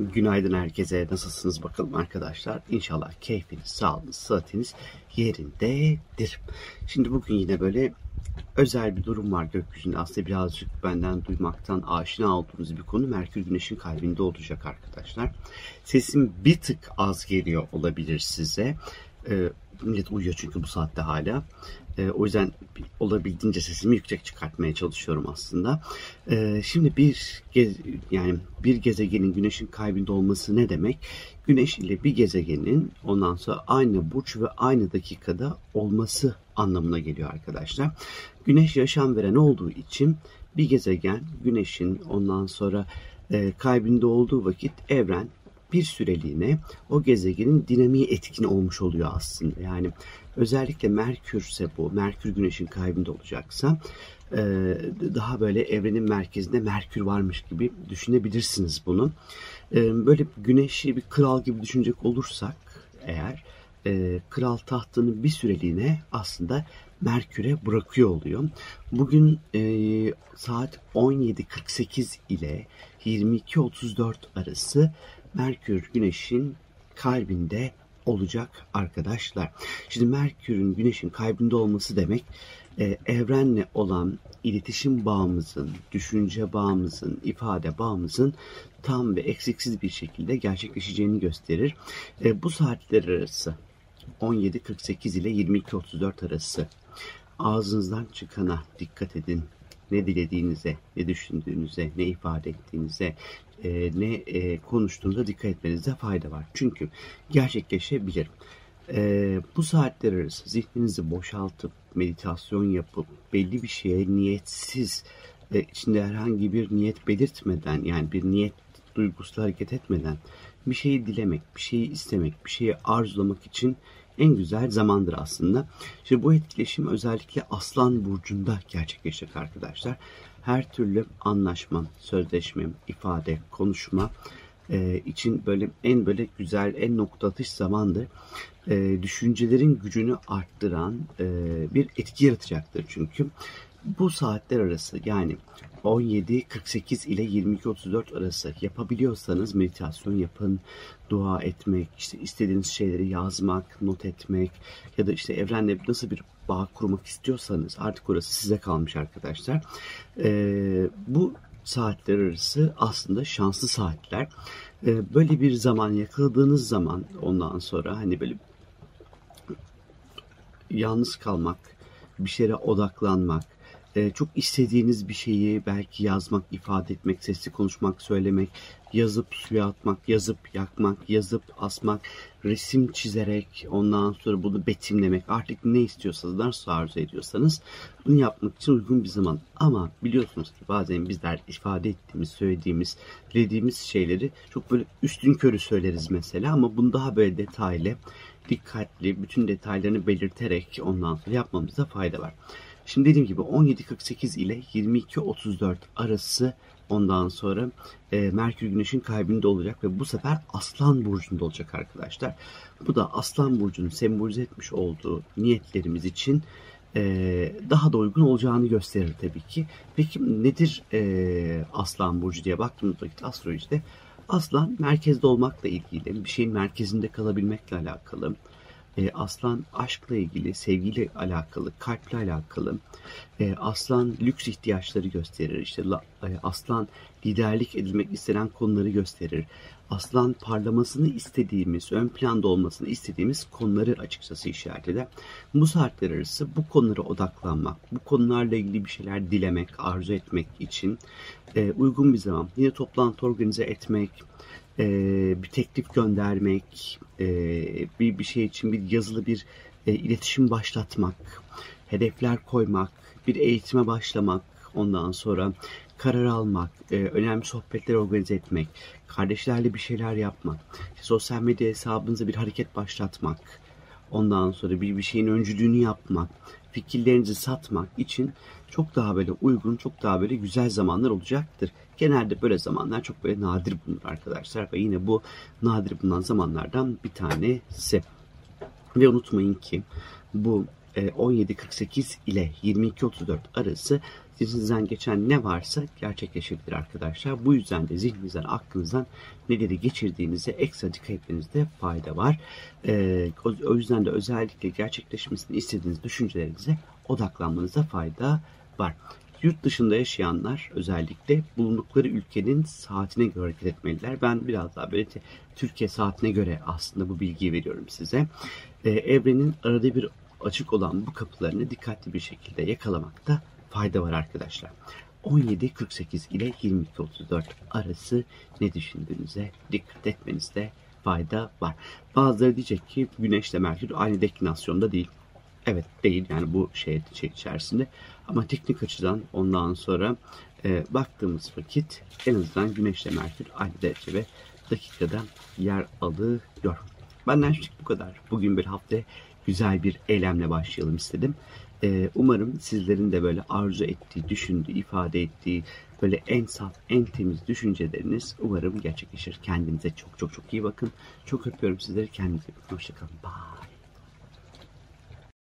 Günaydın herkese. Nasılsınız bakalım arkadaşlar? İnşallah keyfiniz, sağlığınız, sıhhatiniz yerindedir. Şimdi bugün yine böyle özel bir durum var gökyüzünde. Aslında birazcık benden duymaktan aşina olduğunuz bir konu Merkür Güneş'in kalbinde olacak arkadaşlar. Sesim bir tık az geliyor olabilir size. Ee, millet uyuyor çünkü bu saatte hala. E, o yüzden olabildiğince sesimi yüksek çıkartmaya çalışıyorum aslında. E, şimdi bir gez, yani bir gezegenin güneşin kalbinde olması ne demek? Güneş ile bir gezegenin ondan sonra aynı burç ve aynı dakikada olması anlamına geliyor arkadaşlar. Güneş yaşam veren olduğu için bir gezegen güneşin ondan sonra e, kalbinde olduğu vakit evren bir süreliğine o gezegenin dinamiği etkin olmuş oluyor aslında. Yani özellikle Merkür ise bu, Merkür Güneş'in kalbinde olacaksa e, daha böyle evrenin merkezinde Merkür varmış gibi düşünebilirsiniz bunu. E, böyle Güneş'i bir kral gibi düşünecek olursak eğer e, kral tahtını bir süreliğine aslında Merkür'e bırakıyor oluyor. Bugün e, saat 17.48 ile 22.34 arası Merkür Güneş'in kalbinde olacak arkadaşlar. Şimdi Merkür'ün Güneş'in kalbinde olması demek e, evrenle olan iletişim bağımızın, düşünce bağımızın, ifade bağımızın tam ve eksiksiz bir şekilde gerçekleşeceğini gösterir. E, bu saatler arası 17.48 ile 22.34 arası ağzınızdan çıkana dikkat edin ne dilediğinize, ne düşündüğünüze, ne ifade ettiğinize, e, ne e, konuştuğunuza dikkat etmenizde fayda var. Çünkü gerçekleşebilir. E, bu saatler arası zihninizi boşaltıp, meditasyon yapıp, belli bir şeye niyetsiz, e, içinde herhangi bir niyet belirtmeden, yani bir niyet duygusu hareket etmeden bir şeyi dilemek, bir şeyi istemek, bir şeyi arzulamak için en güzel zamandır aslında. Şimdi bu etkileşim özellikle Aslan Burcu'nda gerçekleşecek arkadaşlar. Her türlü anlaşma, sözleşme, ifade, konuşma e, için böyle en böyle güzel, en nokta atış zamandır. E, düşüncelerin gücünü arttıran e, bir etki yaratacaktır çünkü. Bu saatler arası yani 17.48 ile 22.34 arası yapabiliyorsanız meditasyon yapın, dua etmek, işte istediğiniz şeyleri yazmak, not etmek ya da işte evrenle nasıl bir bağ kurmak istiyorsanız artık orası size kalmış arkadaşlar. Ee, bu saatler arası aslında şanslı saatler. Ee, böyle bir zaman yakaladığınız zaman ondan sonra hani böyle yalnız kalmak, bir şeye odaklanmak, e, çok istediğiniz bir şeyi belki yazmak, ifade etmek, sesli konuşmak, söylemek, yazıp suya atmak, yazıp yakmak, yazıp asmak, resim çizerek ondan sonra bunu betimlemek artık ne istiyorsanız, nasıl arzu ediyorsanız bunu yapmak için uygun bir zaman. Ama biliyorsunuz ki bazen bizler ifade ettiğimiz, söylediğimiz, dilediğimiz şeyleri çok böyle üstün körü söyleriz mesela ama bunu daha böyle detaylı, dikkatli, bütün detaylarını belirterek ondan sonra yapmamızda fayda var. Şimdi dediğim gibi 17.48 ile 22.34 arası ondan sonra e, Merkür Güneş'in kalbinde olacak ve bu sefer Aslan Burcu'nda olacak arkadaşlar. Bu da Aslan Burcu'nun sembolize etmiş olduğu niyetlerimiz için e, daha da uygun olacağını gösterir tabii ki. Peki nedir e, Aslan Burcu diye baktığımız vakit astrolojide Aslan merkezde olmakla ilgili, bir şeyin merkezinde kalabilmekle alakalı, e, aslan aşkla ilgili, sevgiyle alakalı, kalple alakalı. E, aslan lüks ihtiyaçları gösterir. İşte la, e, aslan liderlik edilmek istenen konuları gösterir. Aslan parlamasını istediğimiz, ön planda olmasını istediğimiz konuları açıkçası işaret eder. Bu saatler arası bu konulara odaklanmak, bu konularla ilgili bir şeyler dilemek, arzu etmek için e, uygun bir zaman. Yine toplantı organize etmek, e, bir teklif göndermek, e, bir bir şey için bir yazılı bir e, iletişim başlatmak, hedefler koymak, bir eğitime başlamak, ondan sonra karar almak, e, önemli sohbetler organize etmek, kardeşlerle bir şeyler yapmak, sosyal medya hesabınıza bir hareket başlatmak, ondan sonra bir bir şeyin öncülüğünü yapmak, fikirlerinizi satmak için çok daha böyle uygun, çok daha böyle güzel zamanlar olacaktır. Genelde böyle zamanlar çok böyle nadir bulunur arkadaşlar ve yine bu nadir bulunan zamanlardan bir tanesi. Ve unutmayın ki bu 17.48 ile 22.34 arası zihninizden geçen ne varsa gerçekleşebilir arkadaşlar. Bu yüzden de zihninizden, aklınızdan neleri geçirdiğinize ekstra dikkat etmenizde fayda var. Ee, o yüzden de özellikle gerçekleşmesini istediğiniz düşüncelerinize odaklanmanıza fayda var. Yurt dışında yaşayanlar özellikle bulundukları ülkenin saatine göre hareket etmeliler. Ben biraz daha böyle Türkiye saatine göre aslında bu bilgiyi veriyorum size. Ee, evrenin arada bir açık olan bu kapılarını dikkatli bir şekilde yakalamakta fayda var arkadaşlar. 17.48 ile 22.34 arası ne düşündüğünüze dikkat etmenizde fayda var. Bazıları diyecek ki Güneş ile Merkür aynı deklinasyonda değil. Evet değil yani bu şey, şey içerisinde. Ama teknik açıdan ondan sonra e, baktığımız vakit en azından Güneş ile Merkür aynı derece ve dakikada yer alıyor. Benden şimdi bu kadar. Bugün bir hafta güzel bir eylemle başlayalım istedim. Ee, umarım sizlerin de böyle arzu ettiği, düşündüğü, ifade ettiği böyle en saf, en temiz düşünceleriniz umarım gerçekleşir. Kendinize çok çok çok iyi bakın. Çok öpüyorum sizleri. Kendinize bakın. Hoşçakalın. Bye.